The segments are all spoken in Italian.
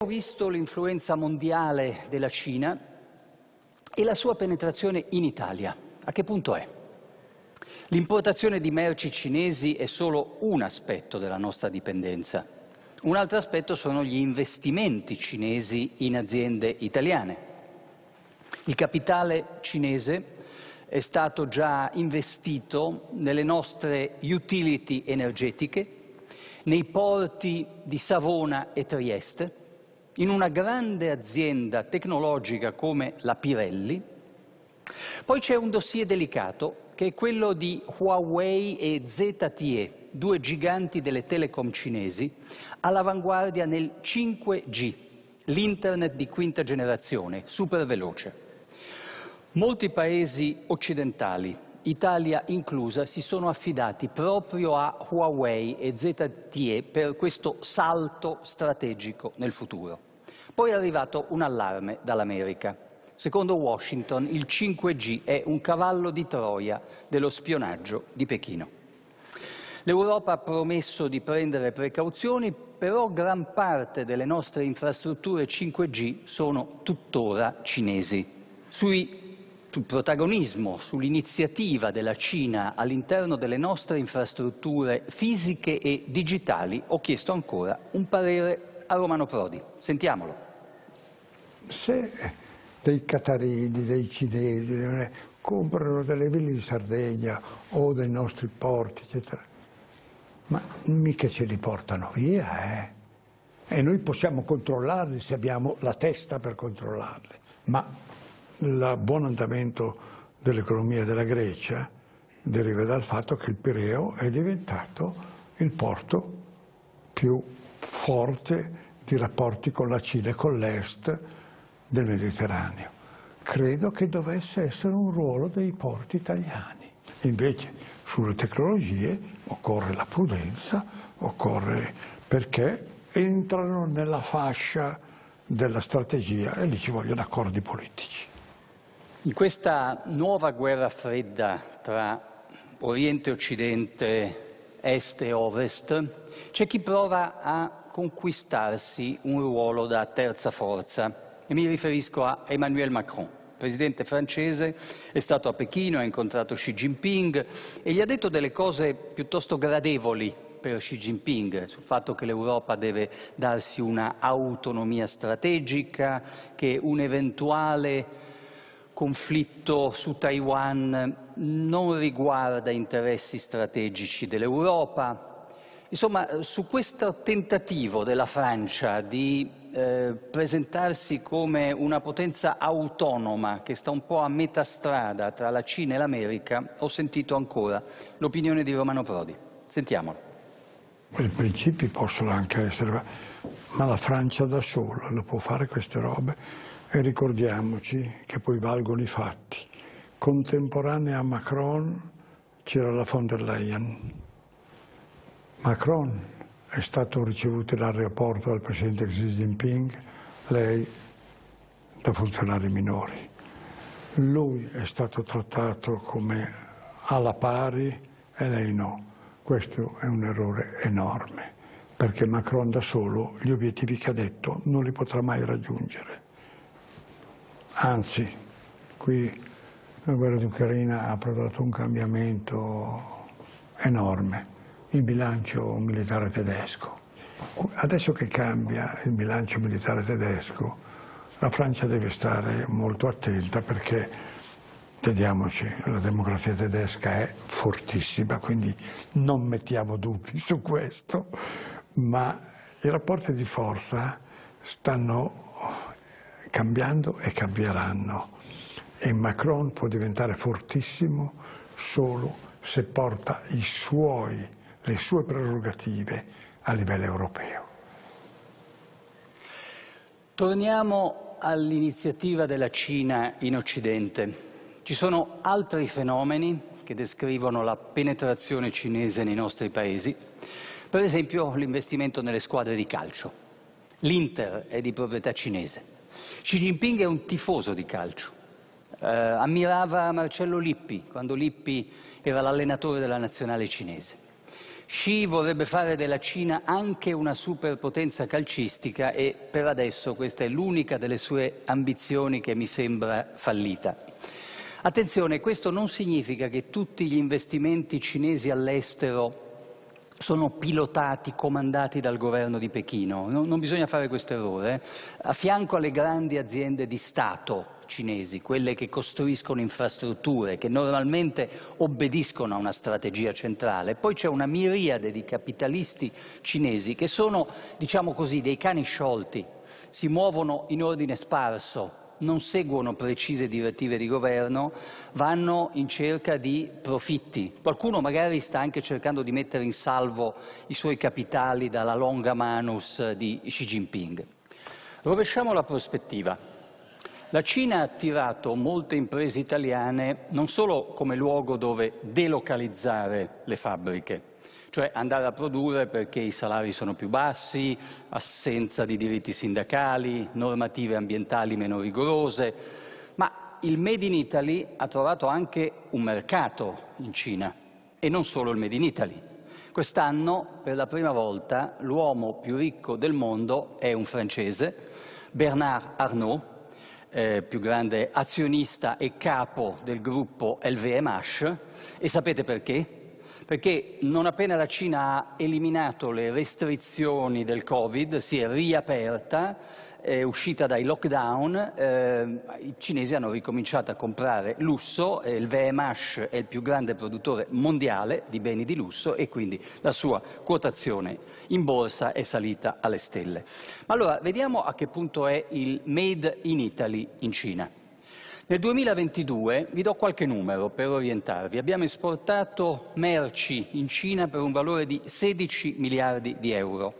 Ho visto l'influenza mondiale della Cina e la sua penetrazione in Italia. A che punto è? L'importazione di merci cinesi è solo un aspetto della nostra dipendenza. Un altro aspetto sono gli investimenti cinesi in aziende italiane. Il capitale cinese è stato già investito nelle nostre utility energetiche, nei porti di Savona e Trieste, in una grande azienda tecnologica come la Pirelli. Poi c'è un dossier delicato che è quello di Huawei e ZTE, due giganti delle telecom cinesi, all'avanguardia nel 5G, l'internet di quinta generazione, super veloce. Molti paesi occidentali, Italia inclusa, si sono affidati proprio a Huawei e ZTE per questo salto strategico nel futuro. Poi è arrivato un allarme dall'America. Secondo Washington il 5G è un cavallo di Troia dello spionaggio di Pechino. L'Europa ha promesso di prendere precauzioni, però gran parte delle nostre infrastrutture 5G sono tuttora cinesi. Sui, sul protagonismo, sull'iniziativa della Cina all'interno delle nostre infrastrutture fisiche e digitali ho chiesto ancora un parere a Romano Prodi. Sentiamolo se dei catarini, dei cinesi comprano delle ville in Sardegna o dei nostri porti, eccetera, ma mica ce li portano via, eh? E noi possiamo controllarli se abbiamo la testa per controllarli, ma il buon andamento dell'economia della Grecia deriva dal fatto che il Pireo è diventato il porto più forte di rapporti con la Cina e con l'Est del Mediterraneo. Credo che dovesse essere un ruolo dei porti italiani. Invece sulle tecnologie occorre la prudenza, occorre perché entrano nella fascia della strategia e lì ci vogliono accordi politici. In questa nuova guerra fredda tra Oriente e Occidente, Est e Ovest, c'è chi prova a conquistarsi un ruolo da terza forza e mi riferisco a Emmanuel Macron. Il presidente francese è stato a Pechino, ha incontrato Xi Jinping e gli ha detto delle cose piuttosto gradevoli per Xi Jinping sul fatto che l'Europa deve darsi una autonomia strategica, che un eventuale conflitto su Taiwan non riguarda interessi strategici dell'Europa. Insomma, su questo tentativo della Francia di eh, presentarsi come una potenza autonoma che sta un po' a metà strada tra la Cina e l'America, ho sentito ancora l'opinione di Romano Prodi. Sentiamolo. I principi possono anche essere, ma la Francia da sola lo può fare queste robe e ricordiamoci che poi valgono i fatti. Contemporanea a Macron c'era la von der Leyen. Macron è stato ricevuto all'aeroporto dal Presidente Xi Jinping, lei da funzionari minori. Lui è stato trattato come alla pari e lei no. Questo è un errore enorme, perché Macron da solo gli obiettivi che ha detto non li potrà mai raggiungere. Anzi, qui la guerra di Ucraina ha prodotto un cambiamento enorme il bilancio militare tedesco. Adesso che cambia il bilancio militare tedesco, la Francia deve stare molto attenta perché, teniamoci, la democrazia tedesca è fortissima, quindi non mettiamo dubbi su questo, ma i rapporti di forza stanno cambiando e cambieranno e Macron può diventare fortissimo solo se porta i suoi le sue prerogative a livello europeo. Torniamo all'iniziativa della Cina in Occidente. Ci sono altri fenomeni che descrivono la penetrazione cinese nei nostri paesi, per esempio l'investimento nelle squadre di calcio. L'Inter è di proprietà cinese. Xi Jinping è un tifoso di calcio. Eh, ammirava Marcello Lippi quando Lippi era l'allenatore della nazionale cinese. Xi vorrebbe fare della Cina anche una superpotenza calcistica e per adesso questa è l'unica delle sue ambizioni che mi sembra fallita. Attenzione, questo non significa che tutti gli investimenti cinesi all'estero sono pilotati, comandati dal governo di Pechino. Non, bisogna fare questo errore. A fianco alle grandi aziende di Stato cinesi, quelle che costruiscono infrastrutture, che normalmente obbediscono a una strategia centrale, poi c'è una miriade di capitalisti cinesi che sono, diciamo così, dei cani sciolti, si muovono in ordine sparso, non seguono precise direttive di governo, vanno in cerca di profitti. Qualcuno magari sta anche cercando di mettere in salvo i suoi capitali dalla longa manus di Xi Jinping. Rovesciamo la prospettiva. La Cina ha attirato molte imprese italiane non solo come luogo dove delocalizzare le fabbriche, cioè andare a produrre perché i salari sono più bassi, assenza di diritti sindacali, normative ambientali meno rigorose, ma il Made in Italy ha trovato anche un mercato in Cina e non solo il Made in Italy. Quest'anno, per la prima volta, l'uomo più ricco del mondo è un francese, Bernard Arnault, eh, più grande azionista e capo del gruppo LVMH, e sapete perché? perché non appena la Cina ha eliminato le restrizioni del Covid, si è riaperta, è uscita dai lockdown, eh, i cinesi hanno ricominciato a comprare lusso, eh, il VMH è il più grande produttore mondiale di beni di lusso e quindi la sua quotazione in borsa è salita alle stelle. Ma allora vediamo a che punto è il Made in Italy in Cina. Nel 2022, vi do qualche numero per orientarvi, abbiamo esportato merci in Cina per un valore di 16 miliardi di euro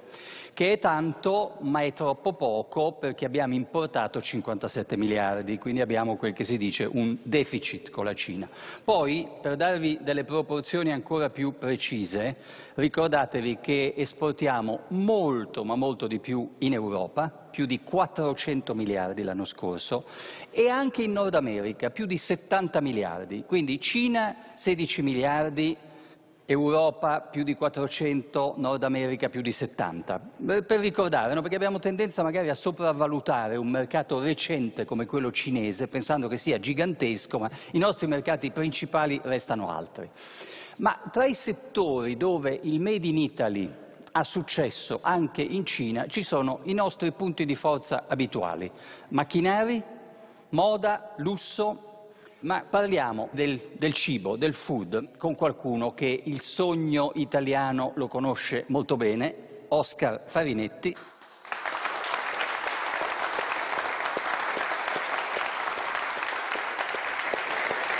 che è tanto ma è troppo poco perché abbiamo importato 57 miliardi, quindi abbiamo quel che si dice un deficit con la Cina. Poi, per darvi delle proporzioni ancora più precise, ricordatevi che esportiamo molto ma molto di più in Europa, più di 400 miliardi l'anno scorso, e anche in Nord America, più di 70 miliardi. Quindi Cina 16 miliardi, Europa più di 400, Nord America più di 70. Per ricordare, no? perché abbiamo tendenza magari a sopravvalutare un mercato recente come quello cinese, pensando che sia gigantesco, ma i nostri mercati principali restano altri. Ma tra i settori dove il Made in Italy ha successo anche in Cina ci sono i nostri punti di forza abituali, macchinari, moda, lusso, ma parliamo del, cibo, del food, con qualcuno che il sogno italiano lo conosce molto bene, Oscar Farinetti.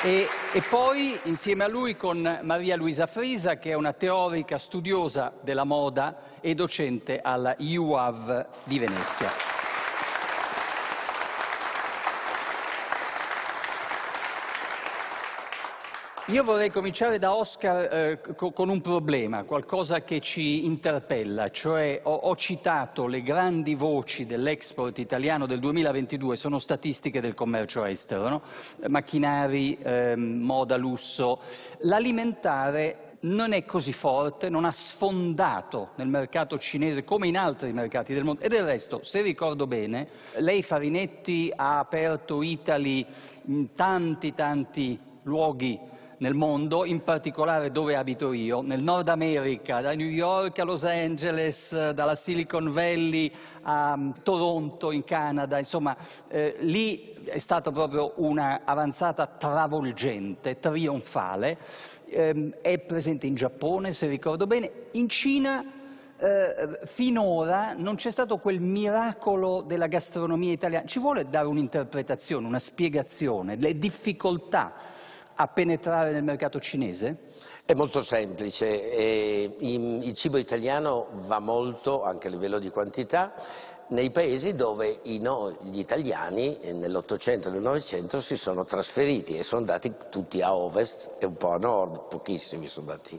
E, e, poi insieme a lui con Maria Luisa Frisa, che è una teorica studiosa della moda e docente alla UAV di Venezia. Io vorrei cominciare da Oscar eh, con un problema, qualcosa che ci interpella, cioè ho, ho citato le grandi voci dell'export italiano del 2022, sono statistiche del commercio estero, no? macchinari, eh, moda, lusso. L'alimentare non è così forte, non ha sfondato nel mercato cinese come in altri mercati del mondo. E del resto, se ricordo bene, lei Farinetti ha aperto Italy in tanti tanti luoghi nel mondo, in particolare dove abito io, nel Nord America, da New York a Los Angeles, dalla Silicon Valley a mm, Toronto in Canada, insomma eh, lì è stata proprio un'avanzata travolgente, trionfale, eh, è presente in Giappone se ricordo bene, in Cina eh, finora non c'è stato quel miracolo della gastronomia italiana. Ci vuole dare un'interpretazione, una spiegazione, le difficoltà a penetrare nel mercato cinese? È molto semplice, il cibo italiano va molto anche a livello di quantità nei paesi dove no, gli italiani eh, nell'Ottocento e nel Novecento si sono trasferiti e sono andati tutti a ovest e un po' a nord, pochissimi sono andati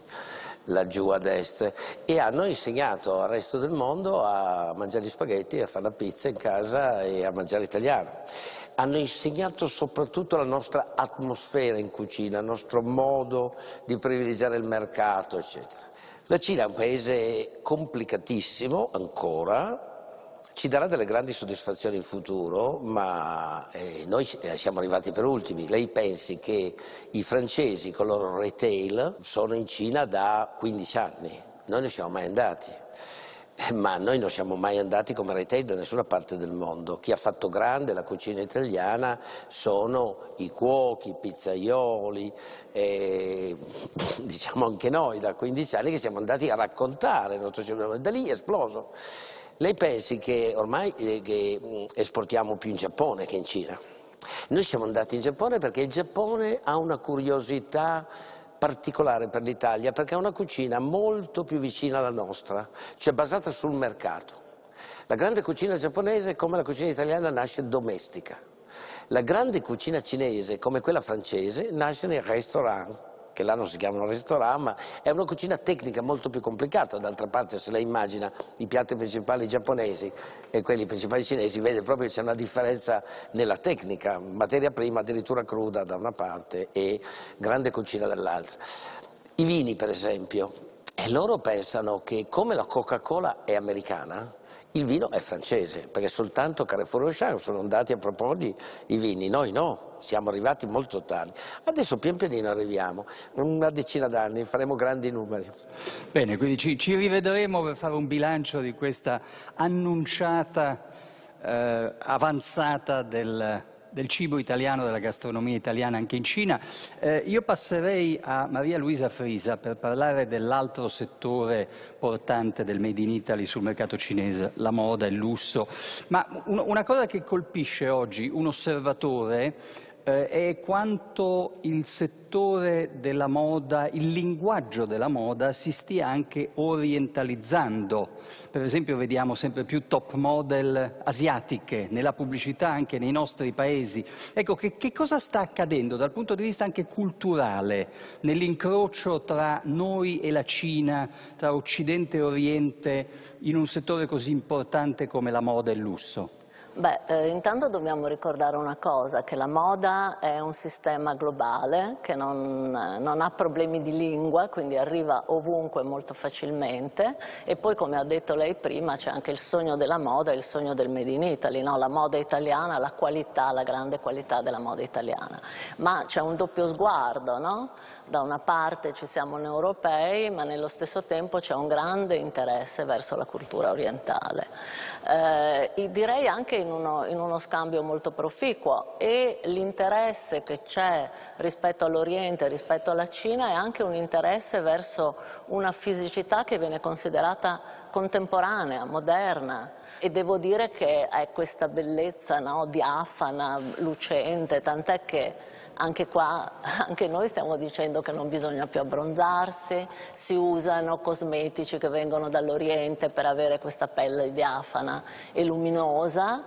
laggiù ad est e hanno insegnato al resto del mondo a mangiare gli spaghetti, a fare la pizza in casa e a mangiare italiano. Hanno insegnato soprattutto la nostra atmosfera in cucina, il nostro modo di privilegiare il mercato, eccetera. La Cina è un paese complicatissimo ancora, ci darà delle grandi soddisfazioni in futuro, ma eh, noi eh, siamo arrivati per ultimi. Lei pensi che i francesi con il loro retail sono in Cina da 15 anni, noi non siamo mai andati. Ma noi non siamo mai andati come retail da nessuna parte del mondo. Chi ha fatto grande la cucina italiana sono i cuochi, i pizzaioli, eh, diciamo anche noi da 15 anni che siamo andati a raccontare il nostro cinema. Da lì è esploso. Lei pensi che ormai eh, che mm, esportiamo più in Giappone che in Cina? Noi siamo andati in Giappone perché il Giappone ha una curiosità particolare per l'Italia, perché ha una cucina molto più vicina alla nostra, cioè basata sul mercato. La grande cucina giapponese, come la cucina italiana, nasce domestica. La grande cucina cinese, come quella francese, nasce nei restaurant che là non si chiamano ristorant, ma è una cucina tecnica molto più complicata, d'altra parte se lei immagina i piatti principali giapponesi e quelli principali cinesi, vede proprio che c'è una differenza nella tecnica, materia prima addirittura cruda da una parte e grande cucina dall'altra. I vini per esempio, e loro pensano che come la Coca-Cola è americana, il vino è francese, perché soltanto Carrefour Auchan sono andati a proporgli i vini, noi no, siamo arrivati molto tardi. Adesso pian pianino arriviamo, una decina d'anni, faremo grandi numeri. Bene, quindi ci, ci, rivedremo per fare un bilancio di questa annunciata eh, avanzata del, del cibo italiano, della gastronomia italiana anche in Cina. Eh, io passerei a Maria Luisa Frisa per parlare dell'altro settore portante del Made in Italy sul mercato cinese, la moda, il lusso. Ma una cosa che colpisce oggi un osservatore è quanto il settore della moda, il linguaggio della moda si stia anche orientalizzando. Per esempio vediamo sempre più top model asiatiche nella pubblicità anche nei nostri paesi. Ecco, che, che cosa sta accadendo dal punto di vista anche culturale nell'incrocio tra noi e la Cina, tra Occidente e Oriente, in un settore così importante come la moda e il lusso? Beh, eh, intanto dobbiamo ricordare una cosa, che la moda è un sistema globale che non, non, ha problemi di lingua, quindi arriva ovunque molto facilmente e poi come ha detto lei prima c'è anche il sogno della moda e il sogno del Made in Italy, no? la moda italiana, la qualità, la grande qualità della moda italiana. Ma c'è un doppio sguardo, no? Da una parte ci siamo noi europei, ma nello stesso tempo c'è un grande interesse verso la cultura orientale. Eh, direi anche in uno, in uno, scambio molto proficuo e l'interesse che c'è rispetto all'Oriente, rispetto alla Cina, è anche un interesse verso una fisicità che viene considerata contemporanea, moderna, e devo dire che è questa bellezza no, diafana, lucente, tant'è che anche qua, anche noi stiamo dicendo che non bisogna più abbronzarsi, si usano cosmetici che vengono dall'Oriente per avere questa pelle diafana e luminosa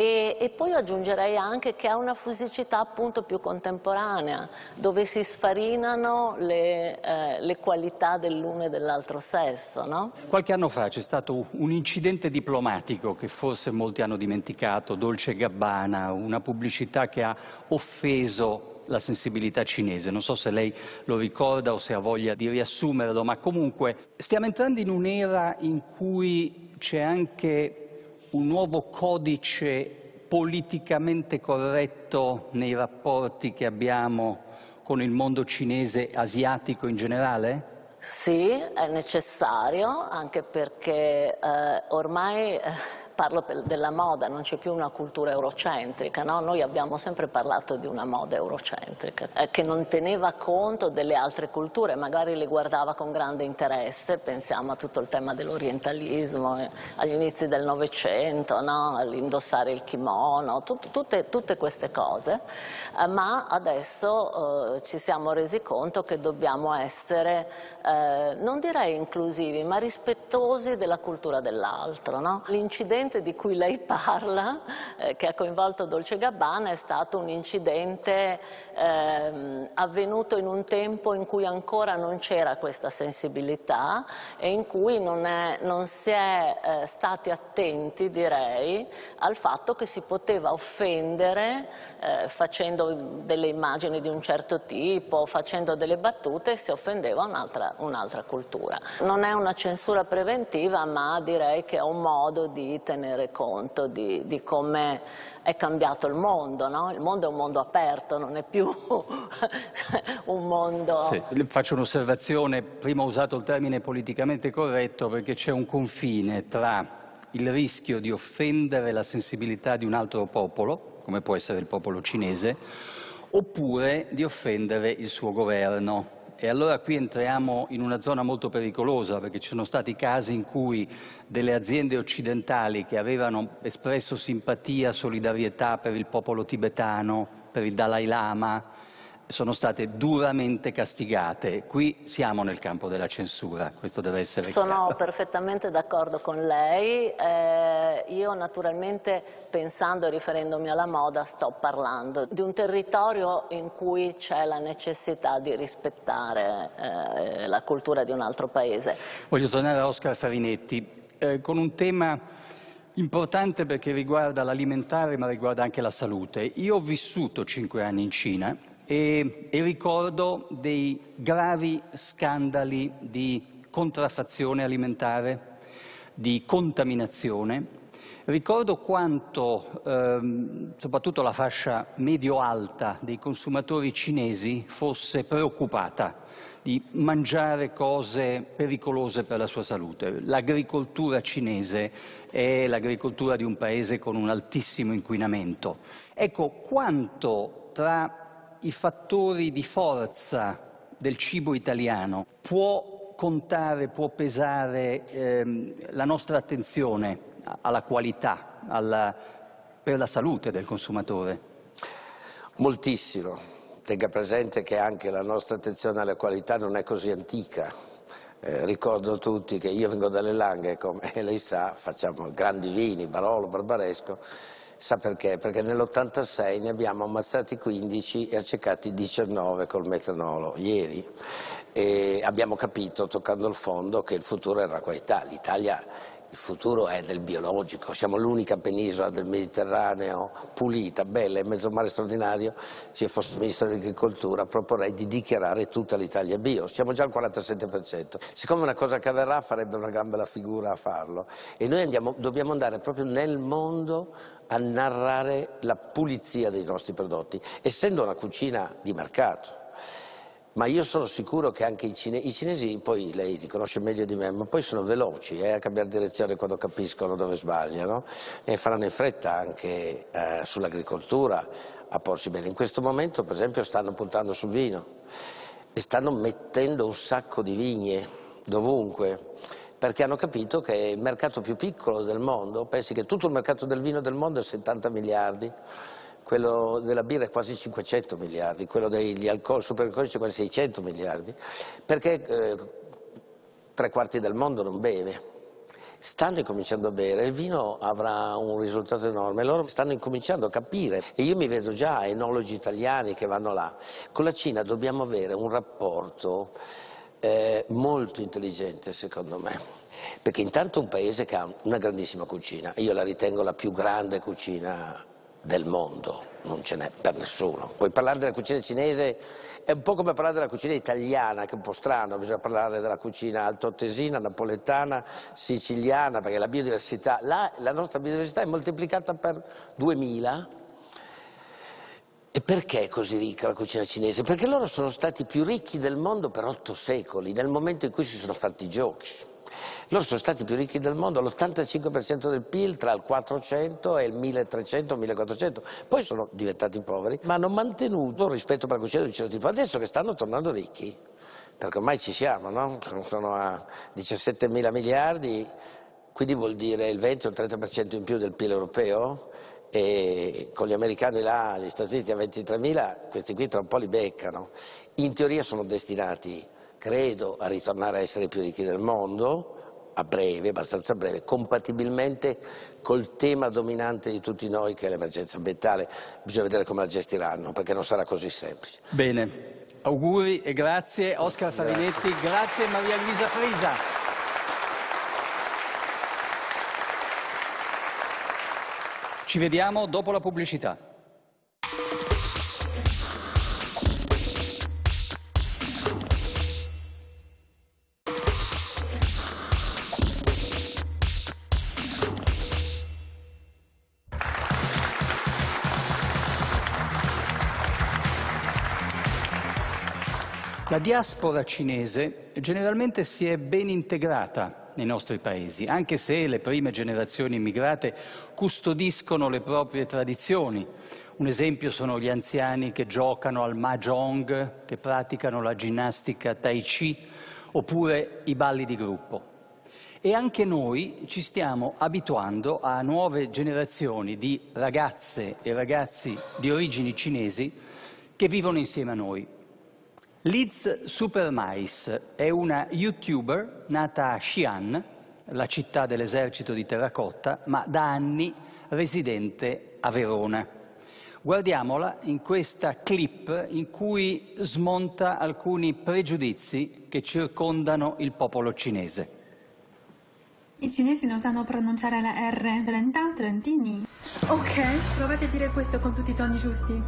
e, e, poi aggiungerei anche che ha una fisicità appunto più contemporanea, dove si sfarinano le, eh, le qualità dell'uno e dell'altro sesso. No? Qualche anno fa c'è stato un incidente diplomatico che forse molti hanno dimenticato, Dolce Gabbana, una pubblicità che ha offeso la sensibilità cinese. Non so se lei lo ricorda o se ha voglia di riassumerlo, ma comunque stiamo entrando in un'era in cui c'è anche un nuovo codice politicamente corretto nei rapporti che abbiamo con il mondo cinese asiatico in generale? Sì, è necessario, anche perché eh, ormai parlo della moda, non c'è più una cultura eurocentrica, no? noi abbiamo sempre parlato di una moda eurocentrica, eh, che non teneva conto delle altre culture, magari le guardava con grande interesse, pensiamo a tutto il tema dell'orientalismo, eh, agli inizi del Novecento, no? all'indossare il kimono, tut, tutte, tutte, queste cose, eh, ma adesso eh, ci siamo resi conto che dobbiamo essere, eh, non direi inclusivi, ma rispettosi della cultura dell'altro. No? L'incidente l'incidente di cui lei parla, eh, che ha coinvolto Dolce Gabbana, è stato un incidente eh, avvenuto in un tempo in cui ancora non c'era questa sensibilità e in cui non, è, non si è eh, stati attenti, direi, al fatto che si poteva offendere eh, facendo delle immagini di un certo tipo, facendo delle battute, si offendeva un'altra un cultura. Non è una censura preventiva, ma direi che è un modo di tenere conto di, di come è cambiato il mondo, no? Il mondo è un mondo aperto, non è più un mondo... Sì, faccio un'osservazione, prima ho usato il termine politicamente corretto perché c'è un confine tra il rischio di offendere la sensibilità di un altro popolo, come può essere il popolo cinese, oppure di offendere il suo governo. E allora qui entriamo in una zona molto pericolosa perché ci sono stati casi in cui delle aziende occidentali che avevano espresso simpatia, solidarietà per il popolo tibetano, per il Dalai Lama, sono state duramente castigate. Qui siamo nel campo della censura, questo deve essere Sono chiaro. perfettamente d'accordo con lei. Eh, io naturalmente pensando e riferendomi alla moda sto parlando di un territorio in cui c'è la necessità di rispettare eh, la cultura di un altro paese. Voglio tornare a Oscar Farinetti eh, con un tema importante perché riguarda l'alimentare ma riguarda anche la salute. Io ho vissuto cinque anni in Cina e, e ricordo dei gravi scandali di contraffazione alimentare, di contaminazione. Ricordo quanto ehm, soprattutto la fascia medio-alta dei consumatori cinesi fosse preoccupata di mangiare cose pericolose per la sua salute. L'agricoltura cinese è l'agricoltura di un paese con un altissimo inquinamento. Ecco, quanto tra i fattori di forza del cibo italiano può contare, può pesare ehm, la nostra attenzione alla qualità, alla, per la salute del consumatore? Moltissimo. Tenga presente che anche la nostra attenzione alla qualità non è così antica. Eh, ricordo tutti che io vengo dalle Langhe, come lei sa, facciamo grandi vini, Barolo, Barbaresco, Sa perché? Perché nell'86 ne abbiamo ammazzati 15 e accecati 19 col metanolo, ieri. E abbiamo capito, toccando il fondo, che il futuro era qualità. L'Italia il futuro è nel biologico, siamo l'unica penisola del Mediterraneo pulita, bella, in mezzo mare straordinario, se io fossi ministro dell'agricoltura proporrei di dichiarare tutta l'Italia bio, siamo già al 47%, siccome una cosa che avverrà farebbe una gran bella figura a farlo. E noi andiamo, dobbiamo andare proprio nel mondo a narrare la pulizia dei nostri prodotti, essendo una cucina di mercato. Ma io sono sicuro che anche i cinesi, i cinesi poi lei li conosce meglio di me, ma poi sono veloci eh, a cambiare direzione quando capiscono dove sbagliano e faranno in fretta anche eh, sull'agricoltura a porsi bene. In questo momento per esempio stanno puntando sul vino e stanno mettendo un sacco di vigne dovunque perché hanno capito che il mercato più piccolo del mondo, pensi che tutto il mercato del vino del mondo è 70 miliardi, quello della birra è quasi 500 miliardi, quello degli alcol, superalcolici è quasi 600 miliardi, perché eh, tre quarti del mondo non beve. Stanno incominciando a bere, il vino avrà un risultato enorme, loro stanno incominciando a capire e io mi vedo già enologi italiani che vanno là. Con la Cina dobbiamo avere un rapporto eh, molto intelligente secondo me, perché intanto è un paese che ha una grandissima cucina, io la ritengo la più grande cucina del mondo, non ce n'è per nessuno. Puoi parlare della cucina cinese, è un po' come parlare della cucina italiana, che è un po' strano, bisogna parlare della cucina altoatesina, napoletana, siciliana, perché la biodiversità, là, la nostra biodiversità è moltiplicata per 2000, e perché è così ricca la cucina cinese? Perché loro sono stati più ricchi del mondo per otto secoli, nel momento in cui si sono fatti i giochi. Loro sono stati più ricchi del mondo, l'85% del PIL tra il 400 e il 1300-1400, poi sono diventati poveri, ma hanno mantenuto rispetto per la cucina di un certo tipo. Adesso che stanno tornando ricchi, perché ormai ci siamo, no? sono a 17 mila miliardi, quindi vuol dire il 20 o il 30% in più del PIL europeo, e con gli americani là, gli Stati Uniti a 23.000, questi qui tra un po' li beccano. In teoria sono destinati, credo, a ritornare a essere i più ricchi del mondo, a breve, abbastanza breve, compatibilmente col tema dominante di tutti noi che è l'emergenza ambientale. Bisogna vedere come la gestiranno, perché non sarà così semplice. Bene, auguri e grazie. Oscar Savinetti, grazie, grazie Maria Luisa Frisa. Ci vediamo dopo la pubblicità. Diaspora cinese generalmente si è ben integrata nei nostri paesi, anche se le prime generazioni immigrate custodiscono le proprie tradizioni. Un esempio sono gli anziani che giocano al mahjong, che praticano la ginnastica tai chi, oppure i balli di gruppo. E anche noi ci stiamo abituando a nuove generazioni di ragazze e ragazzi di origini cinesi che vivono insieme a noi. Liz Supermais è una youtuber nata a Xi'an, la città dell'esercito di terracotta, ma da anni residente a Verona. Guardiamola in questa clip in cui smonta alcuni pregiudizi che circondano il popolo cinese. I cinesi non sanno pronunciare la R lenta, trentini. Ok, provate a dire questo con tutti i toni giusti.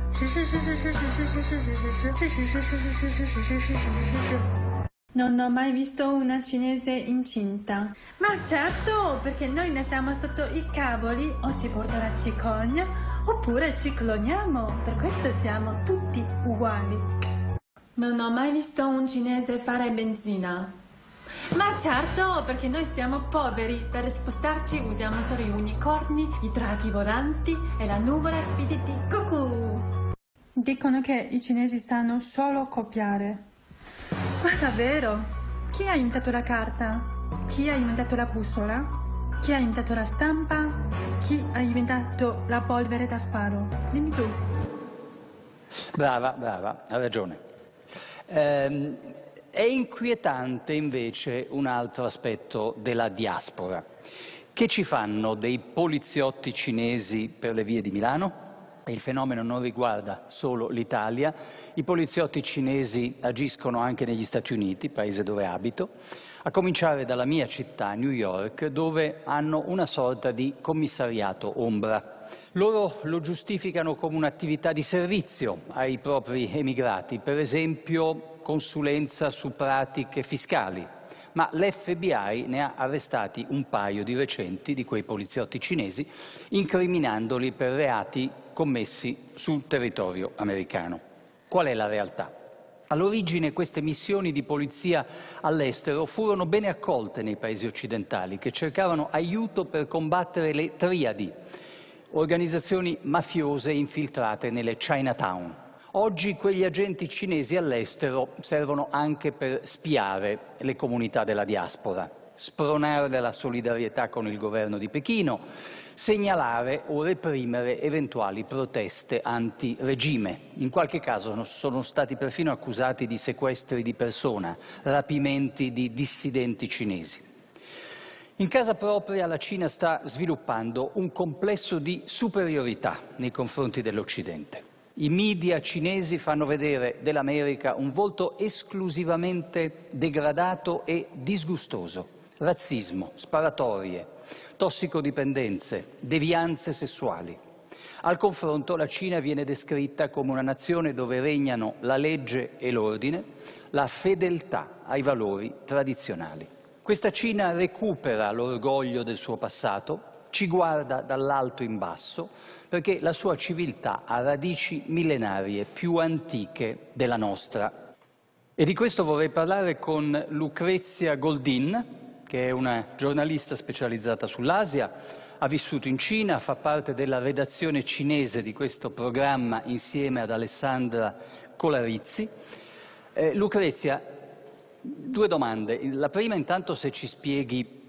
Non ho mai visto una cinese incinta. Ma certo, perché noi nasciamo sotto i cavoli, o ci porta la cicogna, oppure ci cloniamo. Per questo siamo tutti uguali. Non ho mai visto un cinese fare benzina. Ma certo, perché noi siamo poveri. Per spostarci usiamo solo i unicorni, i draghi volanti e la nuvola spiriti cucù. Dicono che i cinesi sanno solo copiare. Ma davvero? Chi ha inventato la carta? Chi ha inventato la bussola? Chi ha inventato la stampa? Chi ha inventato la polvere da sparo? Dimmi tu. Brava, brava, ha ragione. Ehm, è inquietante invece un altro aspetto della diaspora. Che ci fanno dei poliziotti cinesi per le vie di Milano? Il fenomeno non riguarda solo l'Italia, i poliziotti cinesi agiscono anche negli Stati Uniti, paese dove abito, a cominciare dalla mia città, New York, dove hanno una sorta di commissariato ombra. Loro lo giustificano come un'attività di servizio ai propri emigrati, per esempio consulenza su pratiche fiscali, ma l'FBI ne ha arrestati un paio di recenti di quei poliziotti cinesi, incriminandoli per reati commessi sul territorio americano. Qual è la realtà? All'origine queste missioni di polizia all'estero furono bene accolte nei paesi occidentali che cercavano aiuto per combattere le triadi, organizzazioni mafiose infiltrate nelle Chinatown. Oggi quegli agenti cinesi all'estero servono anche per spiare le comunità della diaspora, spronare la solidarietà con il governo di Pechino, segnalare o reprimere eventuali proteste anti-regime. In qualche caso sono stati perfino accusati di sequestri di persona, rapimenti di dissidenti cinesi. In casa propria la Cina sta sviluppando un complesso di superiorità nei confronti dell'Occidente. I media cinesi fanno vedere dell'America un volto esclusivamente degradato e disgustoso. Razzismo, sparatorie, tossicodipendenze, devianze sessuali. Al confronto la Cina viene descritta come una nazione dove regnano la legge e l'ordine, la fedeltà ai valori tradizionali. Questa Cina recupera l'orgoglio del suo passato, ci guarda dall'alto in basso, perché la sua civiltà ha radici millenarie più antiche della nostra. E di questo vorrei parlare con Lucrezia Goldin, che è una giornalista specializzata sull'Asia, ha vissuto in Cina, fa parte della redazione cinese di questo programma insieme ad Alessandra Colarizzi. Eh, Lucrezia, due domande. La prima intanto se ci spieghi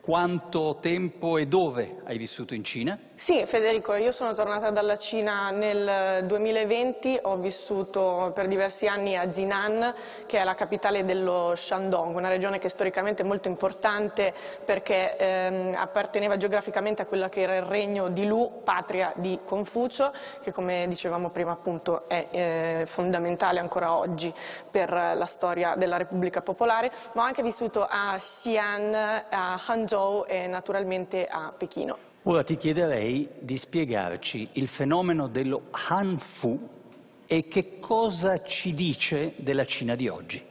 Quanto tempo e dove hai vissuto in Cina? Sì, Federico, io sono tornata dalla Cina nel 2020, ho vissuto per diversi anni a Jinan, che è la capitale dello Shandong, una regione che è storicamente molto importante perché ehm, apparteneva geograficamente a quella che era il regno di Lu, patria di Confucio, che come dicevamo prima appunto è eh, fondamentale ancora oggi per la storia della Repubblica Popolare, ma ho anche vissuto a Xi'an, a Hangzhou e naturalmente a Pechino. Ora ti chiederei di spiegarci il fenomeno dello Hanfu e che cosa ci dice della Cina di oggi.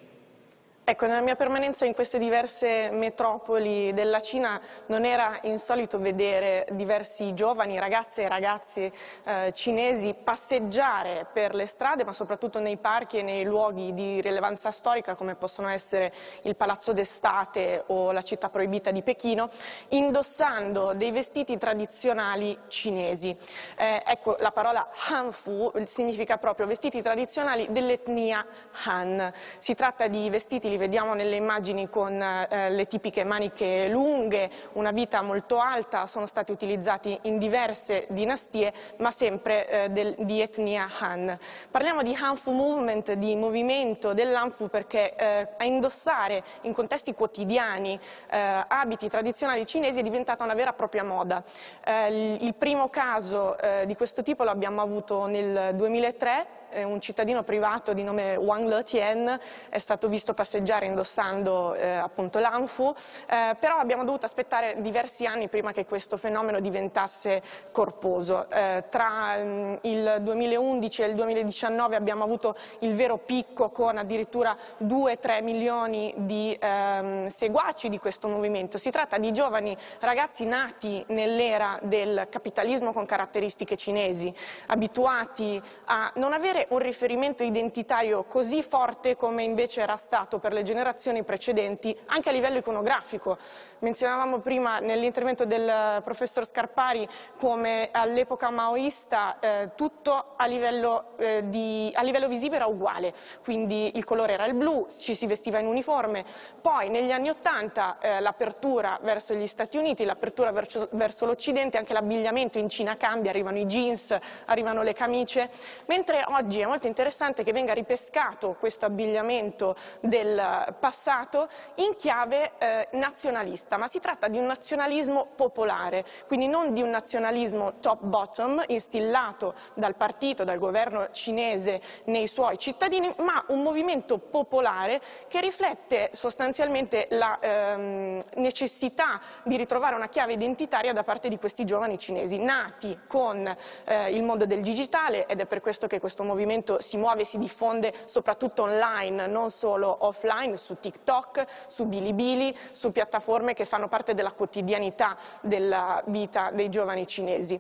Ecco, nella mia permanenza in queste diverse metropoli della Cina non era insolito vedere diversi giovani, ragazze e ragazzi eh, cinesi passeggiare per le strade, ma soprattutto nei parchi e nei luoghi di rilevanza storica come possono essere il Palazzo d'Estate o la città proibita di Pechino, indossando dei vestiti tradizionali cinesi. Eh, ecco, la parola Hanfu significa proprio vestiti tradizionali dell'etnia Han. Si tratta di vestiti vediamo nelle immagini con eh, le tipiche maniche lunghe, una vita molto alta, sono stati utilizzati in diverse dinastie, ma sempre eh, del, di etnia Han. Parliamo di Hanfu Movement, di movimento dell'Hanfu perché eh, a indossare in contesti quotidiani eh, abiti tradizionali cinesi è diventata una vera e propria moda. Eh, il primo caso eh, di questo tipo lo abbiamo avuto nel 2003 un cittadino privato di nome Wang Letien è stato visto passeggiare indossando eh, appunto l'Anfu, eh, però abbiamo dovuto aspettare diversi anni prima che questo fenomeno diventasse corposo. Eh, tra mh, mm, il 2011 e il 2019 abbiamo avuto il vero picco con addirittura 2-3 milioni di ehm, seguaci di questo movimento. Si tratta di giovani ragazzi nati nell'era del capitalismo con caratteristiche cinesi, abituati a non avere avere un riferimento identitario così forte come invece era stato per le generazioni precedenti anche a livello iconografico. Menzionavamo prima nell'intervento del professor Scarpari come all'epoca maoista eh, tutto a livello, eh, di, a livello, visivo era uguale, quindi il colore era il blu, ci si vestiva in uniforme, poi negli anni Ottanta eh, l'apertura verso gli Stati Uniti, l'apertura verso, verso l'Occidente, anche l'abbigliamento in Cina cambia, arrivano i jeans, arrivano le camicie, mentre oggi è molto interessante che venga ripescato questo abbigliamento del passato in chiave eh, nazionalista, ma si tratta di un nazionalismo popolare, quindi non di un nazionalismo top-bottom instillato dal partito, dal governo cinese nei suoi cittadini, ma un movimento popolare che riflette sostanzialmente la ehm, necessità di ritrovare una chiave identitaria da parte di questi giovani cinesi, nati con eh, il mondo del digitale ed è per questo che questo movimento si muove e si diffonde soprattutto online, non solo offline, su TikTok, su Bilibili, su piattaforme che fanno parte della quotidianità della vita dei giovani cinesi.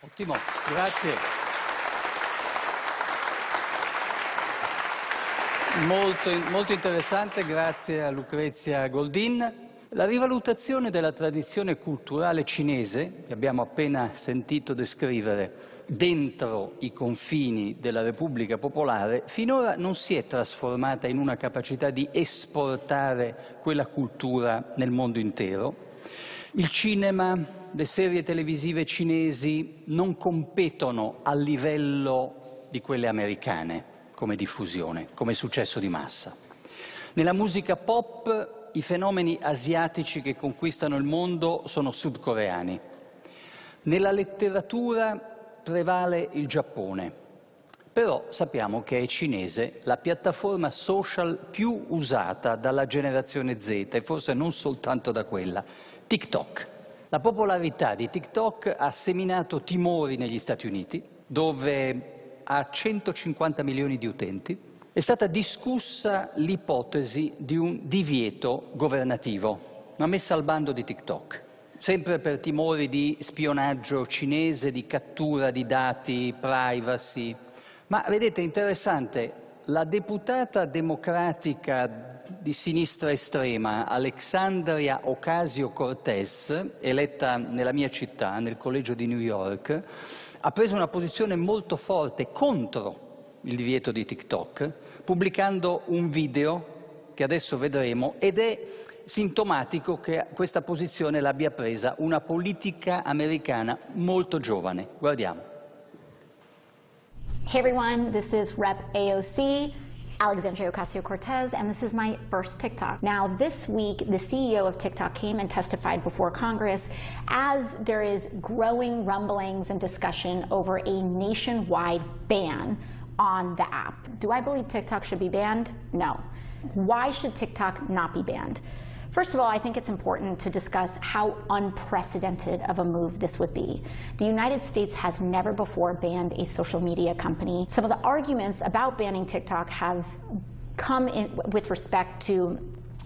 Ottimo, grazie. Molto, molto interessante, grazie a Lucrezia Goldin. La rivalutazione della tradizione culturale cinese, che abbiamo appena sentito descrivere, dentro i confini della Repubblica Popolare, finora non si è trasformata in una capacità di esportare quella cultura nel mondo intero. Il cinema, le serie televisive cinesi non competono a livello di quelle americane come diffusione, come successo di massa. Nella musica pop i fenomeni asiatici che conquistano il mondo sono sudcoreani. Nella letteratura prevale il Giappone, però sappiamo che è cinese la piattaforma social più usata dalla generazione Z e forse non soltanto da quella, TikTok. La popolarità di TikTok ha seminato timori negli Stati Uniti, dove ha 150 milioni di utenti, è stata discussa l'ipotesi di un divieto governativo, una messa al bando di TikTok, sempre per timori di spionaggio cinese, di cattura di dati, privacy. Ma vedete, interessante, la deputata democratica di sinistra estrema Alexandria Ocasio-Cortez, eletta nella mia città, nel collegio di New York, ha preso una posizione molto forte contro il divieto di TikTok, pubblicando un video che adesso vedremo ed è sintomatico che questa posizione l'abbia presa una politica americana molto giovane. Guardiamo. Hey everyone, this is Rep AOC. Alexandria Ocasio-Cortez, and this is my first TikTok. Now, this week, the CEO of TikTok came and testified before Congress as there is growing rumblings and discussion over a nationwide ban on the app. Do I believe TikTok should be banned? No. Why should TikTok not be banned? First of all, I think it's important to discuss how unprecedented of a move this would be. The United States has never before banned a social media company. Some of the arguments about banning TikTok have come in with respect to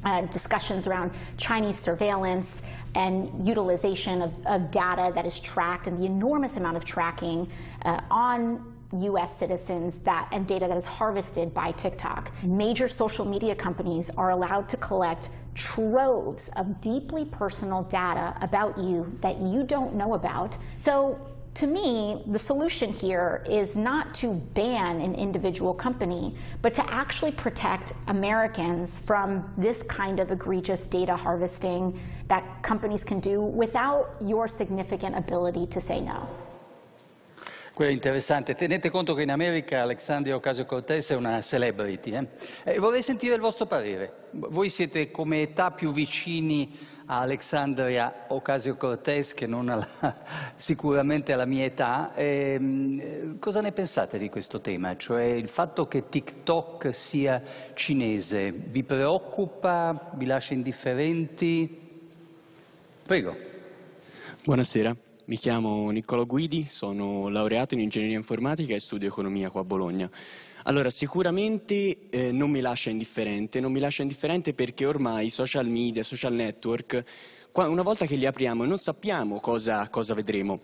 uh, discussions around Chinese surveillance and utilization of, of, data that is tracked and the enormous amount of tracking uh, on U.S. citizens that and data that is harvested by TikTok. Major social media companies are allowed to collect troves of deeply personal data about you that you don't know about. So to me, the solution here is not to ban an individual company, but to actually protect Americans from this kind of egregious data harvesting that companies can do without your significant ability to say no. Quello interessante. Tenete conto che in America Alexandria Ocasio-Cortez è una celebrity. Eh? Vorrei sentire il vostro parere. Voi siete come età più vicini a Alexandria Ocasio-Cortez che non alla, sicuramente alla mia età. Eh, cosa ne pensate di questo tema? Cioè il fatto che TikTok sia cinese vi preoccupa? Vi lascia indifferenti? Prego. Buonasera. Mi chiamo Niccolò Guidi, sono laureato in ingegneria informatica e studio economia qua a Bologna. Allora, sicuramente eh, non mi lascia indifferente, non mi lascia indifferente perché ormai social media, social network, una volta che li apriamo non sappiamo cosa, cosa vedremo.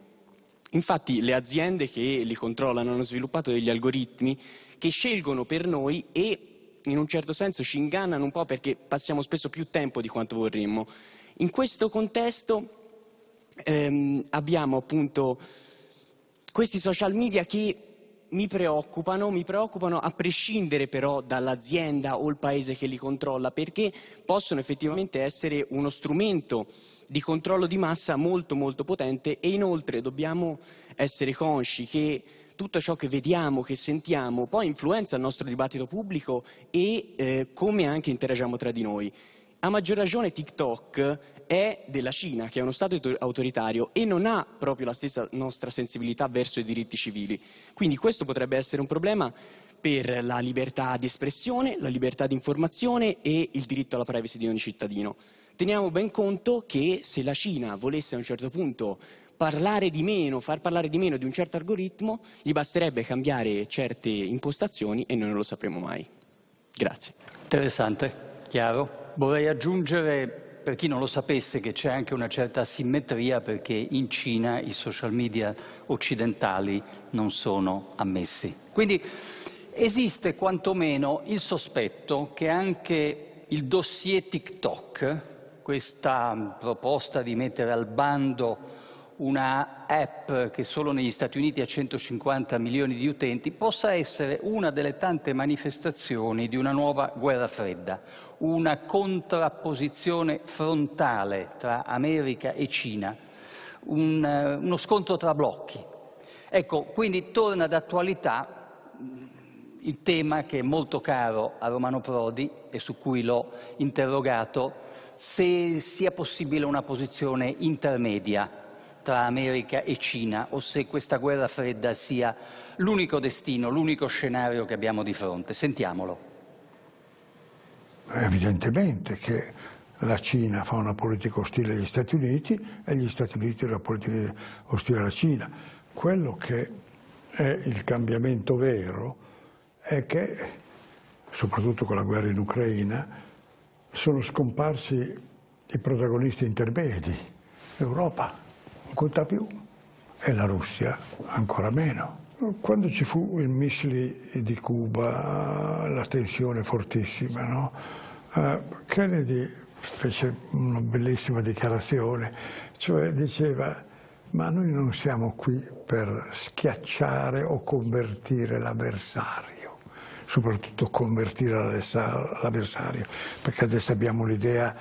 Infatti le aziende che li controllano hanno sviluppato degli algoritmi che scelgono per noi e in un certo senso ci ingannano un po' perché passiamo spesso più tempo di quanto vorremmo. In questo contesto ehm, abbiamo appunto questi social media che mi preoccupano, mi preoccupano a prescindere però dall'azienda o il paese che li controlla, perché possono effettivamente essere uno strumento di controllo di massa molto molto potente e inoltre dobbiamo essere consci che tutto ciò che vediamo, che sentiamo, poi influenza il nostro dibattito pubblico e eh, come anche interagiamo tra di noi. A maggior ragione TikTok è della Cina, che è uno Stato autoritario e non ha proprio la stessa nostra sensibilità verso i diritti civili. Quindi questo potrebbe essere un problema per la libertà di espressione, la libertà di informazione e il diritto alla privacy di ogni cittadino. Teniamo ben conto che se la Cina volesse a un certo punto parlare di meno, far parlare di meno di un certo algoritmo, gli basterebbe cambiare certe impostazioni e noi non lo sapremo mai. Grazie. Interessante, chiaro. Vorrei aggiungere, per chi non lo sapesse, che c'è anche una certa asimmetria perché in Cina i social media occidentali non sono ammessi. Quindi esiste quantomeno il sospetto che anche il dossier TikTok, questa proposta di mettere al bando una app che solo negli Stati Uniti ha 150 milioni di utenti, possa essere una delle tante manifestazioni di una nuova guerra fredda, una contrapposizione frontale tra America e Cina, un, eh, uno scontro tra blocchi. Ecco, quindi torna d'attualità mm, il tema che è molto caro a Romano Prodi e su cui l'ho interrogato, se sia possibile una posizione intermedia tra America e Cina o se questa guerra fredda sia l'unico destino, l'unico scenario che abbiamo di fronte. Sentiamolo. Evidentemente che la Cina fa una politica ostile agli Stati Uniti e gli Stati Uniti una politica ostile alla Cina. Quello che è il cambiamento vero è che, soprattutto con la guerra in Ucraina, sono scomparsi i protagonisti intermedi. L'Europa non conta più e la Russia ancora meno. Quando ci fu i missili di Cuba, la tensione fortissima, no? Kennedy fece una bellissima dichiarazione, cioè diceva ma noi non siamo qui per schiacciare o convertire l'avversario, soprattutto convertire l'avversario, perché adesso abbiamo l'idea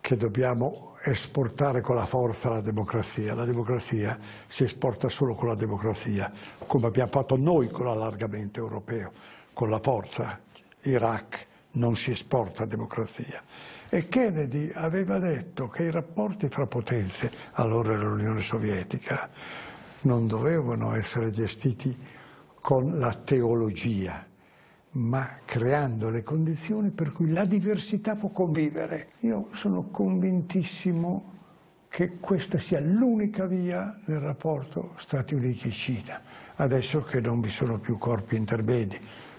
che dobbiamo esportare con la forza la democrazia. La democrazia si esporta solo con la democrazia, come abbiamo fatto noi con l'allargamento europeo, con la forza. Iraq non si esporta democrazia. E Kennedy aveva detto che i rapporti fra potenze, allora l'Unione Sovietica, non dovevano essere gestiti con la teologia, ma creando le condizioni per cui la diversità può convivere. Io sono convintissimo che questa sia l'unica via nel rapporto Stati Uniti-Cina, adesso che non vi sono più corpi intermedi.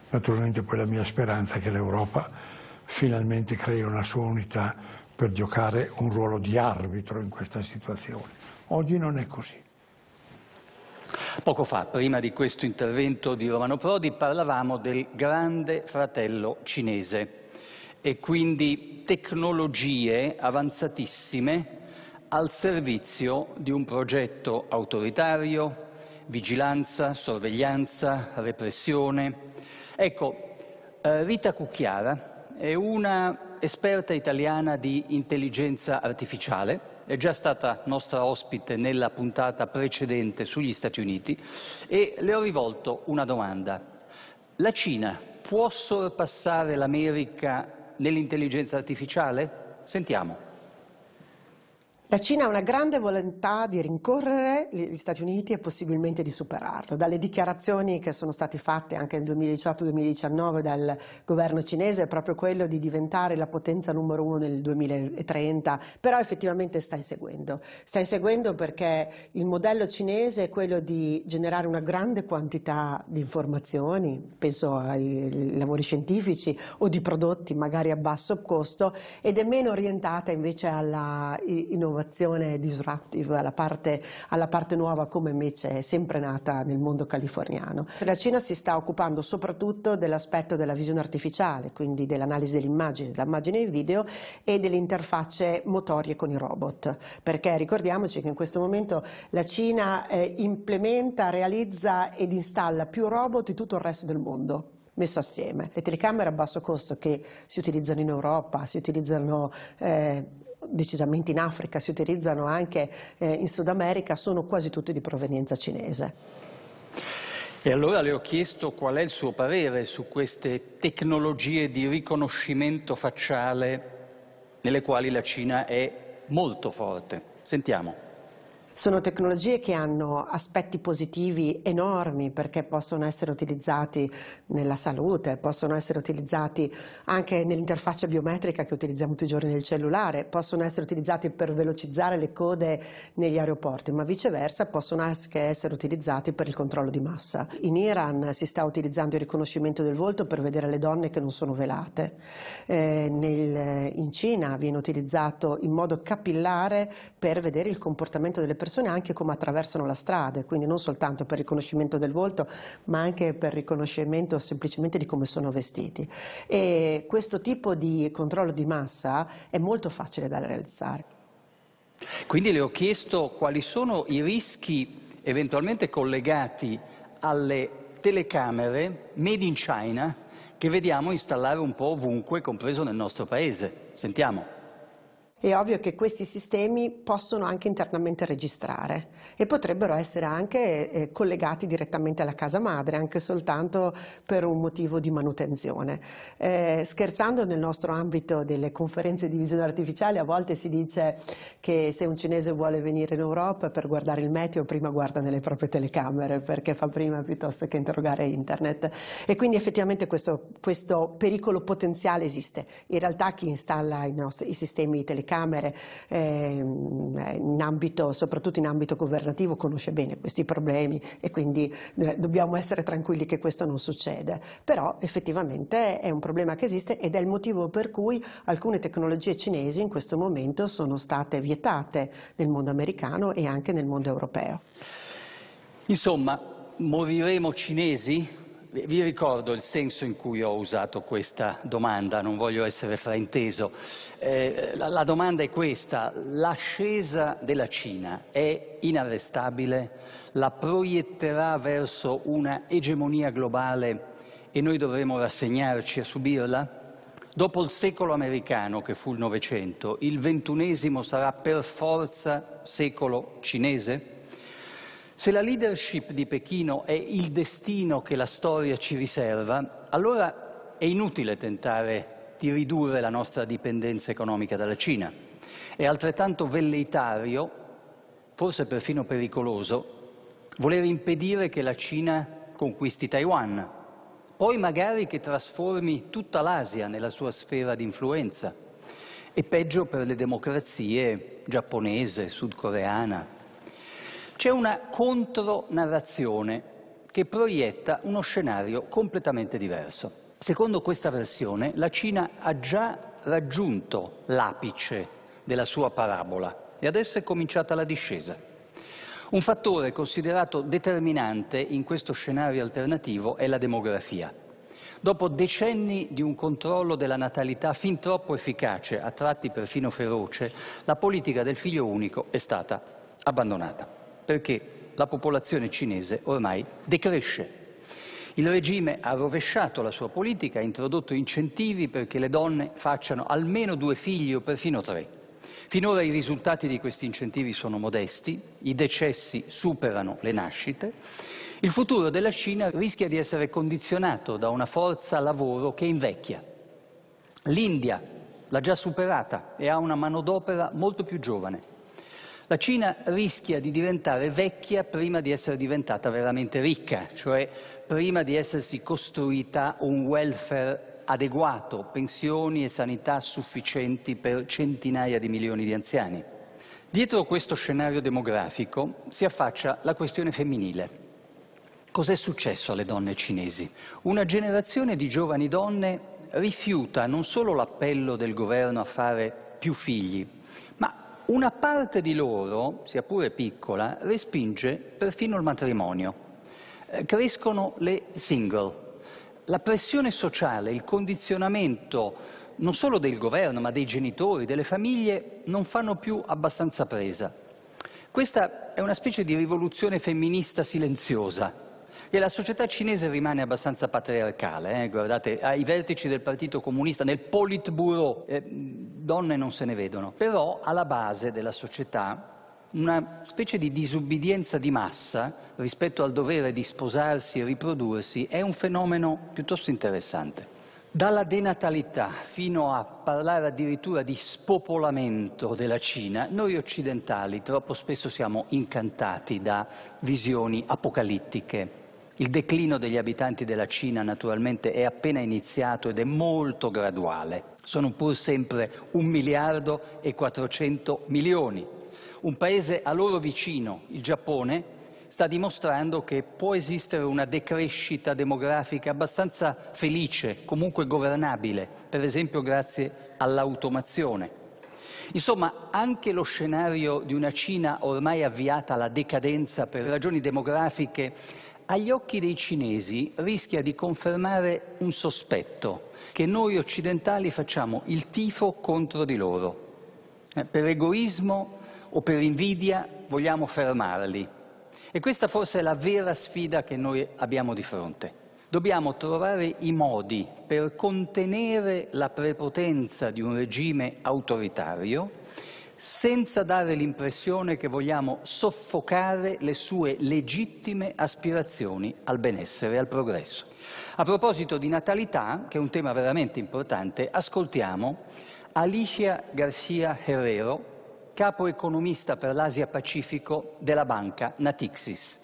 Naturalmente poi la mia speranza è che l'Europa finalmente crei una sua unità per giocare un ruolo di arbitro in questa situazione. Oggi non è così. Poco fa, prima di questo intervento di Romano Prodi, parlavamo del grande fratello cinese e quindi tecnologie avanzatissime al servizio di un progetto autoritario, vigilanza, sorveglianza, repressione. Ecco, eh, Rita Cucchiara è una esperta italiana di intelligenza artificiale, è già stata nostra ospite nella puntata precedente sugli Stati Uniti e le ho rivolto una domanda. La Cina può sorpassare l'America nell'intelligenza artificiale? Sentiamo. La Cina ha una grande volontà di rincorrere gli Stati Uniti e possibilmente di superarlo. Dalle dichiarazioni che sono state fatte anche nel 2018-2019 dal governo cinese è proprio quello di diventare la potenza numero uno nel 2030, però effettivamente sta inseguendo. Sta inseguendo perché il modello cinese è quello di generare una grande quantità di informazioni, penso ai lavori scientifici o di prodotti magari a basso costo, ed è meno orientata invece alla innovazione innovazione disruptive, alla parte, alla parte nuova come invece è sempre nata nel mondo californiano. La Cina si sta occupando soprattutto dell'aspetto della visione artificiale, quindi dell'analisi dell'immagine, dell'immagine del video e delle interfacce motorie con i robot, perché ricordiamoci che in questo momento la Cina eh, implementa, realizza ed installa più robot di tutto il resto del mondo messo assieme. Le telecamere a basso costo che si utilizzano in Europa, si utilizzano eh, decisamente in Africa, si utilizzano anche eh, in Sud America, sono quasi tutte di provenienza cinese. E allora le ho chiesto qual è il suo parere su queste tecnologie di riconoscimento facciale nelle quali la Cina è molto forte. Sentiamo. Sono tecnologie che hanno aspetti positivi enormi perché possono essere utilizzati nella salute, possono essere utilizzati anche nell'interfaccia biometrica che utilizziamo tutti i giorni nel cellulare, possono essere utilizzati per velocizzare le code negli aeroporti, ma viceversa possono anche essere utilizzati per il controllo di massa. In Iran si sta utilizzando il riconoscimento del volto per vedere le donne che non sono velate. Eh, nel, in Cina viene utilizzato in modo capillare per vedere il comportamento delle persone persone anche come attraversano la strada, quindi non soltanto per riconoscimento del volto, ma anche per riconoscimento semplicemente di come sono vestiti. E questo tipo di controllo di massa è molto facile da realizzare. Quindi le ho chiesto quali sono i rischi eventualmente collegati alle telecamere made in China che vediamo installare un po' ovunque, compreso nel nostro paese. Sentiamo. È ovvio che questi sistemi possono anche internamente registrare e potrebbero essere anche eh, collegati direttamente alla casa madre, anche soltanto per un motivo di manutenzione. Eh, scherzando nel nostro ambito delle conferenze di visione artificiale a volte si dice che se un cinese vuole venire in Europa per guardare il meteo prima guarda nelle proprie telecamere perché fa prima piuttosto che interrogare internet e quindi effettivamente questo, questo pericolo potenziale esiste. In realtà chi installa i, nostri, i sistemi telecamere Camere, eh, in ambito, soprattutto in ambito governativo, conosce bene questi problemi e quindi eh, dobbiamo essere tranquilli che questo non succede. Però effettivamente è un problema che esiste ed è il motivo per cui alcune tecnologie cinesi in questo momento sono state vietate nel mondo americano e anche nel mondo europeo. Insomma, moriremo cinesi? Vi ricordo il senso in cui ho usato questa domanda, non voglio essere frainteso. Eh, la, domanda è questa, l'ascesa della Cina è inarrestabile? La proietterà verso una egemonia globale e noi dovremo rassegnarci a subirla? Dopo il secolo americano, che fu il Novecento, il ventunesimo sarà per forza secolo cinese? Se la leadership di Pechino è il destino che la storia ci riserva, allora è inutile tentare di ridurre la nostra dipendenza economica dalla Cina. È altrettanto velleitario, forse perfino pericoloso, voler impedire che la Cina conquisti Taiwan, poi magari che trasformi tutta l'Asia nella sua sfera di influenza e peggio per le democrazie giapponese, sudcoreana. C'è una contronarrazione che proietta uno scenario completamente diverso. Secondo questa versione la Cina ha già raggiunto l'apice della sua parabola e adesso è cominciata la discesa. Un fattore considerato determinante in questo scenario alternativo è la demografia. Dopo decenni di un controllo della natalità fin troppo efficace, a tratti perfino feroce, la politica del figlio unico è stata abbandonata, perché la popolazione cinese ormai decresce. Il regime ha rovesciato la sua politica, ha introdotto incentivi perché le donne facciano almeno due figli o perfino tre. Finora i risultati di questi incentivi sono modesti, i decessi superano le nascite, il futuro della Cina rischia di essere condizionato da una forza lavoro che invecchia. L'India l'ha già superata e ha una manodopera molto più giovane. La Cina rischia di diventare vecchia prima di essere diventata veramente ricca, cioè prima di essersi costruita un welfare adeguato, pensioni e sanità sufficienti per centinaia di milioni di anziani. Dietro questo scenario demografico si affaccia la questione femminile. Cos'è successo alle donne cinesi? Una generazione di giovani donne rifiuta non solo l'appello del governo a fare più figli, una parte di loro, sia pure piccola, respinge perfino il matrimonio. Eh, crescono le single, la pressione sociale, il condizionamento non solo del governo ma dei genitori, delle famiglie non fanno più abbastanza presa. Questa è una specie di rivoluzione femminista silenziosa la società cinese rimane abbastanza patriarcale, eh? guardate, ai vertici del Partito Comunista, nel Politburo, eh, donne non se ne vedono, però alla base della società una specie di disubbidienza di massa rispetto al dovere di sposarsi e riprodursi è un fenomeno piuttosto interessante. Dalla denatalità fino a parlare addirittura di spopolamento della Cina, noi occidentali troppo spesso siamo incantati da visioni apocalittiche. Il declino degli abitanti della Cina naturalmente è appena iniziato ed è molto graduale. Sono pur sempre un miliardo e 400 milioni un paese a loro vicino, il Giappone, sta dimostrando che può esistere una decrescita demografica abbastanza felice, comunque governabile, per esempio grazie all'automazione. Insomma, anche lo scenario di una Cina ormai avviata alla decadenza per ragioni demografiche, agli occhi dei cinesi rischia di confermare un sospetto, che noi occidentali facciamo il tifo contro di loro, eh, per egoismo o per invidia vogliamo fermarli. E questa forse è la vera sfida che noi abbiamo di fronte. Dobbiamo trovare i modi per contenere la prepotenza di un regime autoritario senza dare l'impressione che vogliamo soffocare le sue legittime aspirazioni al benessere e al progresso. A proposito di natalità, che è un tema veramente importante, ascoltiamo Alicia Garcia Herrero, capo economista per l'Asia Pacifico della banca Natixis.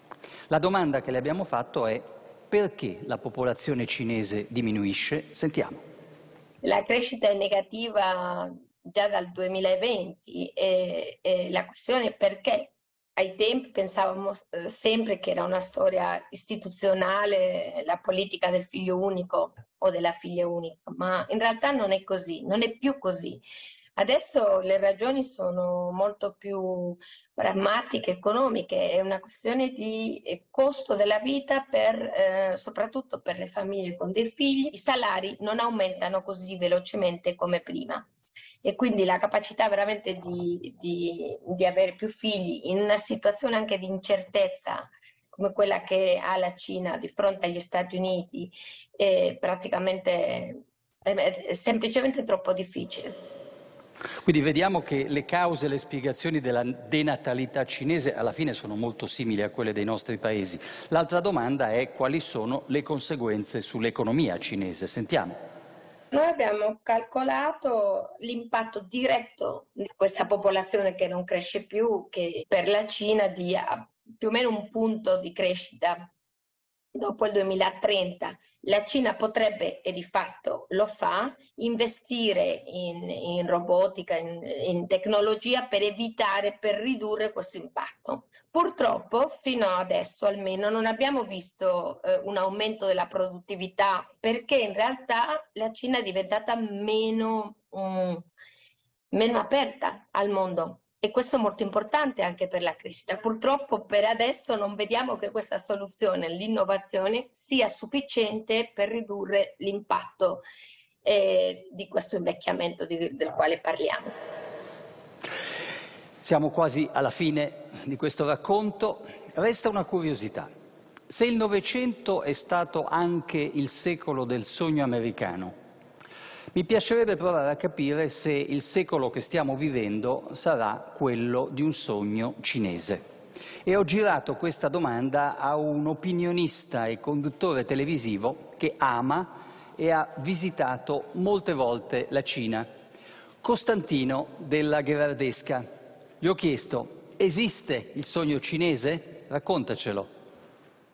La domanda che le abbiamo fatto è perché la popolazione cinese diminuisce? Sentiamo. La crescita è negativa già dal 2020 e, e la questione è perché ai tempi pensavamo eh, sempre che era una storia istituzionale, la politica del figlio unico o della figlia unica, ma in realtà non è così, non è più così. Adesso le ragioni sono molto più pragmatiche, economiche, è una questione di eh, costo della vita per, eh, soprattutto per le famiglie con dei figli, i salari non aumentano così velocemente come prima e quindi la capacità veramente di, di, di avere più figli in una situazione anche di incertezza come quella che ha la Cina di fronte agli Stati Uniti è praticamente è semplicemente troppo difficile. Quindi vediamo che le cause e le spiegazioni della denatalità cinese alla fine sono molto simili a quelle dei nostri paesi. L'altra domanda è quali sono le conseguenze sull'economia cinese. Sentiamo. Noi abbiamo calcolato l'impatto diretto di questa popolazione che non cresce più, che per la Cina dia più o meno un punto di crescita dopo il 2030 la Cina potrebbe, e di fatto lo fa, investire in, in robotica, in, in, tecnologia per evitare, per ridurre questo impatto. Purtroppo fino adesso almeno non abbiamo visto eh, un aumento della produttività perché in realtà la Cina è diventata meno, um, meno aperta al mondo e questo è molto importante anche per la crescita. Purtroppo per adesso non vediamo che questa soluzione, l'innovazione, sia sufficiente per ridurre l'impatto eh, di questo invecchiamento di, del quale parliamo. Siamo quasi alla fine di questo racconto. Resta una curiosità. Se il Novecento è stato anche il secolo del sogno americano, mi piacerebbe provare a capire se il secolo che stiamo vivendo sarà quello di un sogno cinese. E ho girato questa domanda a un opinionista e conduttore televisivo che ama e ha visitato molte volte la Cina, Costantino della Gherardesca. Gli ho chiesto, esiste il sogno cinese? Raccontacelo.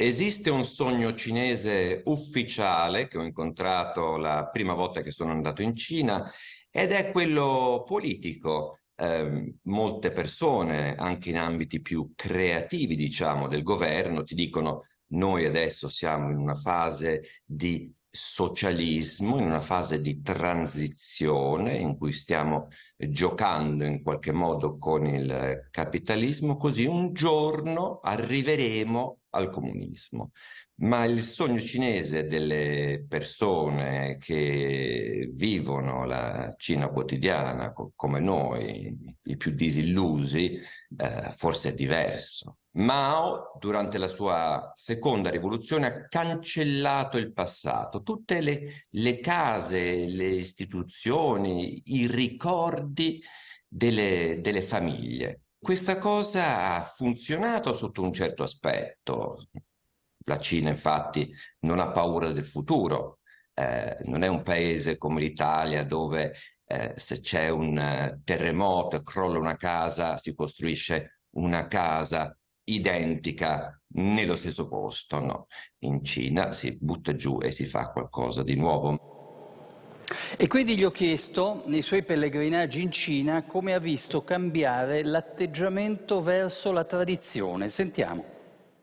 Esiste un sogno cinese ufficiale che ho incontrato la prima volta che sono andato in Cina ed è quello politico. Eh, molte persone, anche in ambiti più creativi, diciamo, del governo, ti dicono noi adesso siamo in una fase di socialismo, in una fase di transizione in cui stiamo giocando in qualche modo con il capitalismo, così un giorno arriveremo al comunismo. Ma il sogno cinese delle persone che vivono la Cina quotidiana co come noi, i più disillusi, eh, forse è diverso. Mao, durante la sua seconda rivoluzione, ha cancellato il passato, tutte le, le case, le istituzioni, i ricordi delle, delle famiglie. Questa cosa ha funzionato sotto un certo aspetto. La Cina infatti non ha paura del futuro, eh, non è un paese come l'Italia dove eh, se c'è un uh, terremoto e crolla una casa si costruisce una casa identica nello stesso posto, no. In Cina si butta giù e si fa qualcosa di nuovo. E quindi gli ho chiesto, nei suoi pellegrinaggi in Cina, come ha visto cambiare l'atteggiamento verso la tradizione. Sentiamo.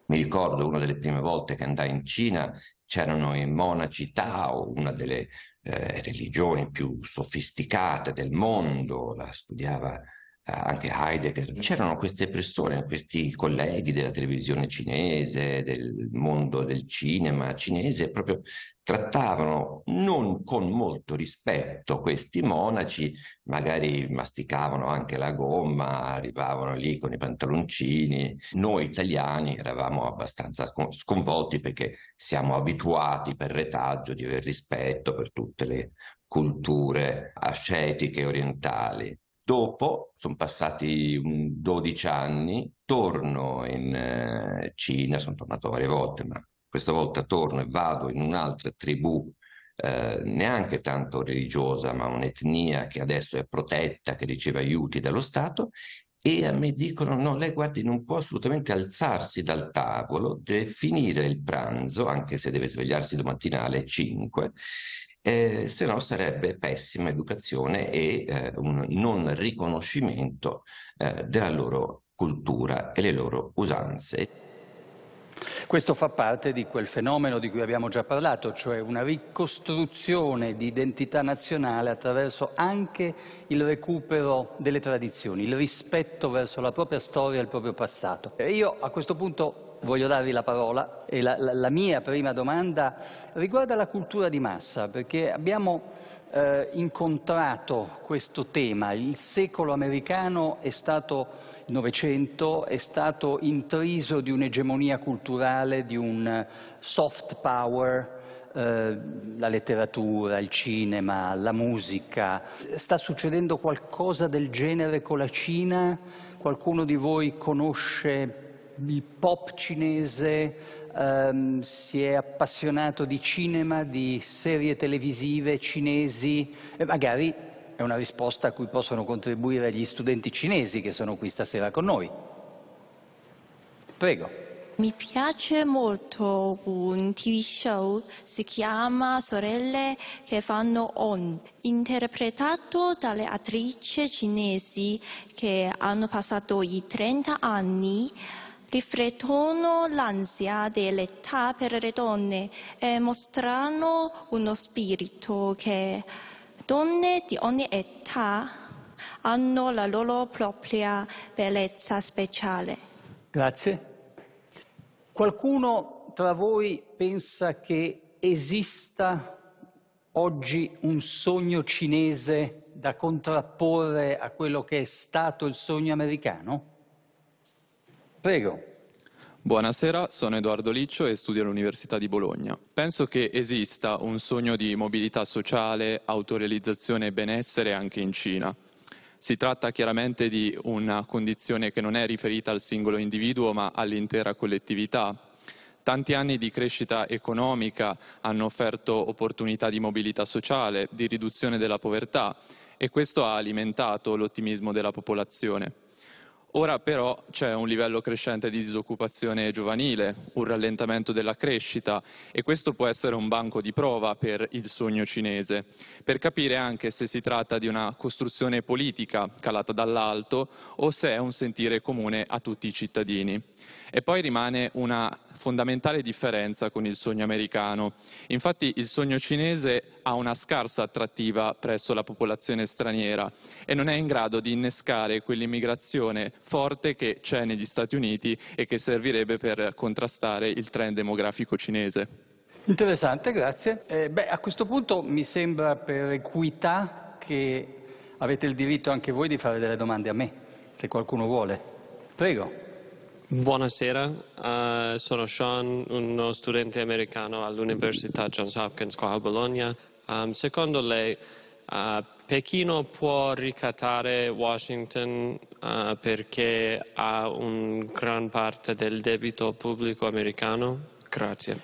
Mi ricordo una delle prime volte che andai in Cina, c'erano i monaci Tao, una delle eh, religioni più sofisticate del mondo, la studiava anche Heidegger, c'erano queste persone, questi colleghi della televisione cinese, del mondo del cinema cinese, proprio trattavano non con molto rispetto questi monaci, magari masticavano anche la gomma, arrivavano lì con i pantaloncini. Noi italiani eravamo abbastanza sconvolti perché siamo abituati per retaggio di aver rispetto per tutte le culture ascetiche orientali. Dopo, sono passati 12 anni, torno in eh, Cina, sono tornato varie volte, ma questa volta torno e vado in un'altra tribù eh, neanche tanto religiosa, ma un'etnia che adesso è protetta, che riceve aiuti dallo Stato, e a me dicono no, lei guardi non può assolutamente alzarsi dal tavolo, deve finire il pranzo, anche se deve svegliarsi domattina alle 5, eh, se no sarebbe pessima educazione e eh, un non riconoscimento eh, della loro cultura e le loro usanze. Questo fa parte di quel fenomeno di cui abbiamo già parlato, cioè una ricostruzione di identità nazionale attraverso anche il recupero delle tradizioni, il rispetto verso la propria storia e il proprio passato. E io a questo punto voglio darvi la parola e la, la, la, mia prima domanda riguarda la cultura di massa, perché abbiamo eh, incontrato questo tema, il secolo americano è stato, il Novecento è stato intriso di un'egemonia culturale, di un soft power, eh, la letteratura, il cinema, la musica. Sta succedendo qualcosa del genere con la Cina? Qualcuno di voi conosce il pop cinese? Um, si è appassionato di cinema, di serie televisive cinesi e magari è una risposta a cui possono contribuire gli studenti cinesi che sono qui stasera con noi. Prego. Mi piace molto un TV show, si chiama Sorelle che fanno on, interpretato dalle attrici cinesi che hanno passato i 30 anni riflettono l'ansia dell'età per le donne e mostrano uno spirito che donne di ogni età hanno la loro propria bellezza speciale. Grazie. Qualcuno tra voi pensa che esista oggi un sogno cinese da contrapporre a quello che è stato il sogno americano? Prego. Buonasera, sono Edoardo Liccio e studio all'Università di Bologna. Penso che esista un sogno di mobilità sociale, autorealizzazione e benessere anche in Cina. Si tratta chiaramente di una condizione che non è riferita al singolo individuo ma all'intera collettività. Tanti anni di crescita economica hanno offerto opportunità di mobilità sociale, di riduzione della povertà e questo ha alimentato l'ottimismo della popolazione. Ora però c'è un livello crescente di disoccupazione giovanile, un rallentamento della crescita e questo può essere un banco di prova per il sogno cinese, per capire anche se si tratta di una costruzione politica calata dall'alto o se è un sentire comune a tutti i cittadini. E poi rimane una fondamentale differenza con il sogno americano. Infatti il sogno cinese ha una scarsa attrattiva presso la popolazione straniera e non è in grado di innescare quell'immigrazione forte che c'è negli Stati Uniti e che servirebbe per contrastare il trend demografico cinese. Interessante, grazie. Eh, beh, a questo punto mi sembra per equità che avete il diritto anche voi di fare delle domande a me, se qualcuno vuole. Prego. Buonasera, uh, sono Sean, uno studente americano all'Università Johns Hopkins qua a Bologna. Um, secondo lei uh, Pechino può ricattare Washington uh, perché ha una gran parte del debito pubblico americano? Grazie.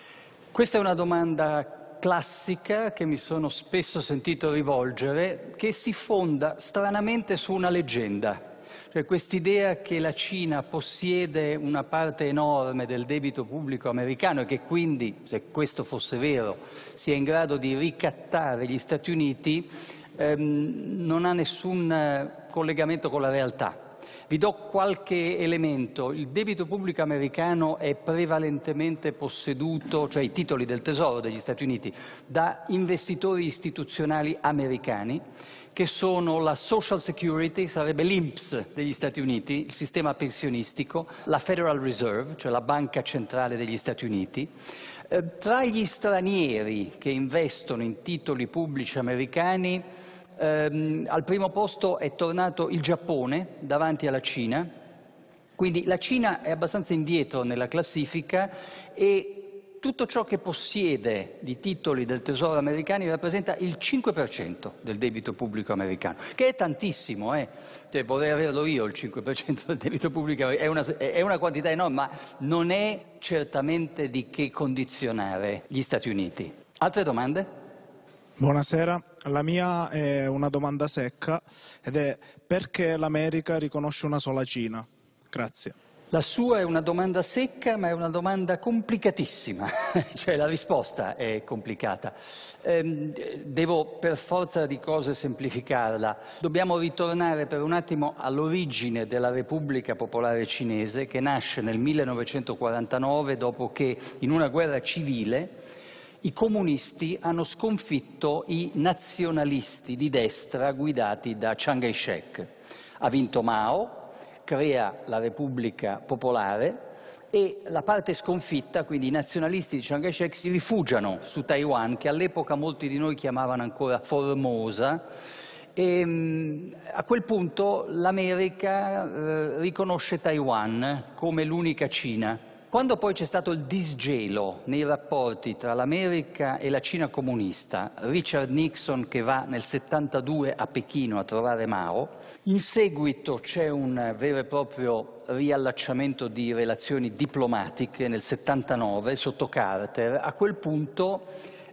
Questa è una domanda classica che mi sono spesso sentito rivolgere, che si fonda stranamente su una leggenda. Cioè quest'idea che la Cina possiede una parte enorme del debito pubblico americano e che quindi, se questo fosse vero, sia in grado di ricattare gli Stati Uniti, ehm, non ha nessun eh, collegamento con la realtà. Vi do qualche elemento. Il debito pubblico americano è prevalentemente posseduto, cioè i titoli del Tesoro degli Stati Uniti, da investitori istituzionali americani che sono la Social Security, sarebbe l'INPS degli Stati Uniti, il sistema pensionistico, la Federal Reserve, cioè la banca centrale degli Stati Uniti. Eh, tra gli stranieri che investono in titoli pubblici americani, ehm, al primo posto è tornato il Giappone davanti alla Cina, quindi la Cina è abbastanza indietro nella classifica e tutto ciò che possiede di titoli del Tesoro americani rappresenta il 5% del debito pubblico americano, che è tantissimo, eh? cioè, vorrei averlo io il 5% del debito pubblico è una, è una quantità enorme, ma non è certamente di che condizionare gli Stati Uniti. Altre domande? Buonasera, la mia è una domanda secca ed è perché l'America riconosce una sola Cina? Grazie. La sua è una domanda secca, ma è una domanda complicatissima, cioè la risposta è complicata. Ehm, devo per forza di cose semplificarla. Dobbiamo ritornare per un attimo all'origine della Repubblica Popolare Cinese, che nasce nel 1949 dopo che in una guerra civile i comunisti hanno sconfitto i nazionalisti di destra guidati da Chiang Kai-shek. Ha vinto Mao, crea la Repubblica Popolare e la parte sconfitta, quindi i nazionalisti di Chiang Kai-shek, si rifugiano su Taiwan, che all'epoca molti di noi chiamavano ancora Formosa, e mm, a quel punto l'America eh, riconosce Taiwan come l'unica Cina Quando poi c'è stato il disgelo nei rapporti tra l'America e la Cina comunista, Richard Nixon che va nel 72 a Pechino a trovare Mao, in seguito c'è un vero e proprio riallacciamento di relazioni diplomatiche nel 79 sotto Carter, a quel punto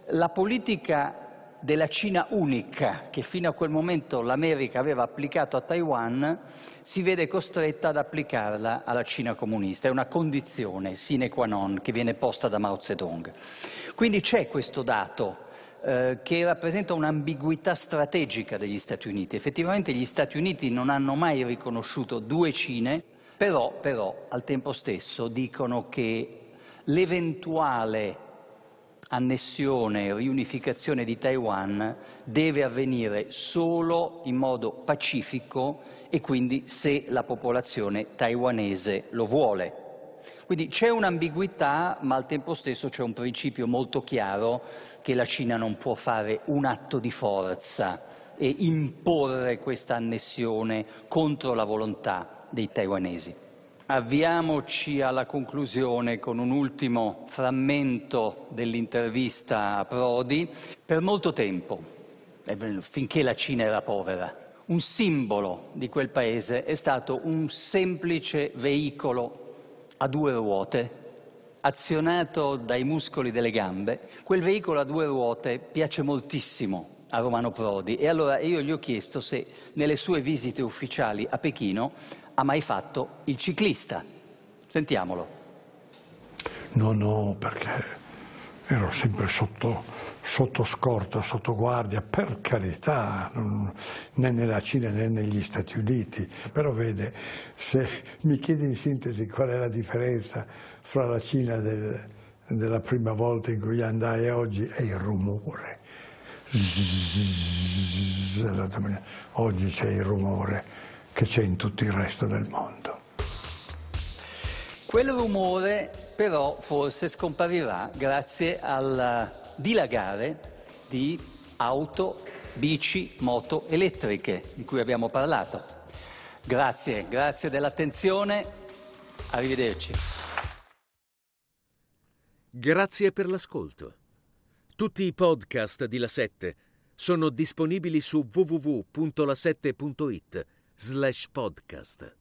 la politica della Cina unica che fino a quel momento l'America aveva applicato a Taiwan si vede costretta ad applicarla alla Cina comunista, è una condizione sine qua non che viene posta da Mao Zedong. Quindi c'è questo dato eh, che rappresenta un'ambiguità strategica degli Stati Uniti. Effettivamente gli Stati Uniti non hanno mai riconosciuto due Cine, però, però al tempo stesso dicono che l'eventuale annessione e riunificazione di Taiwan deve avvenire solo in modo pacifico e quindi se la popolazione taiwanese lo vuole. Quindi c'è un'ambiguità, ma al tempo stesso c'è un principio molto chiaro che la Cina non può fare un atto di forza e imporre questa annessione contro la volontà dei taiwanesi. Avviamoci alla conclusione con un ultimo frammento dell'intervista a Prodi. Per molto tempo, finché la Cina era povera, un simbolo di quel paese è stato un semplice veicolo a due ruote, azionato dai muscoli delle gambe. Quel veicolo a due ruote piace moltissimo a Romano Prodi e allora io gli ho chiesto se nelle sue visite ufficiali a Pechino ha mai fatto il ciclista. Sentiamolo. No, no, perché ero sempre sotto, sotto scorta, sotto guardia, per carità, non, né nella Cina né negli Stati Uniti. Però vede, se mi chiede in sintesi qual è la differenza fra la Cina del, della prima volta in cui andai e oggi, è il rumore. Oggi c'è il rumore che c'è in tutto il resto del mondo. Quel rumore però forse scomparirà grazie al dilagare di auto, bici, moto elettriche di cui abbiamo parlato. Grazie, grazie dell'attenzione, arrivederci. Grazie per l'ascolto. Tutti i podcast di La 7 sono disponibili su www.la7.it slash podcast.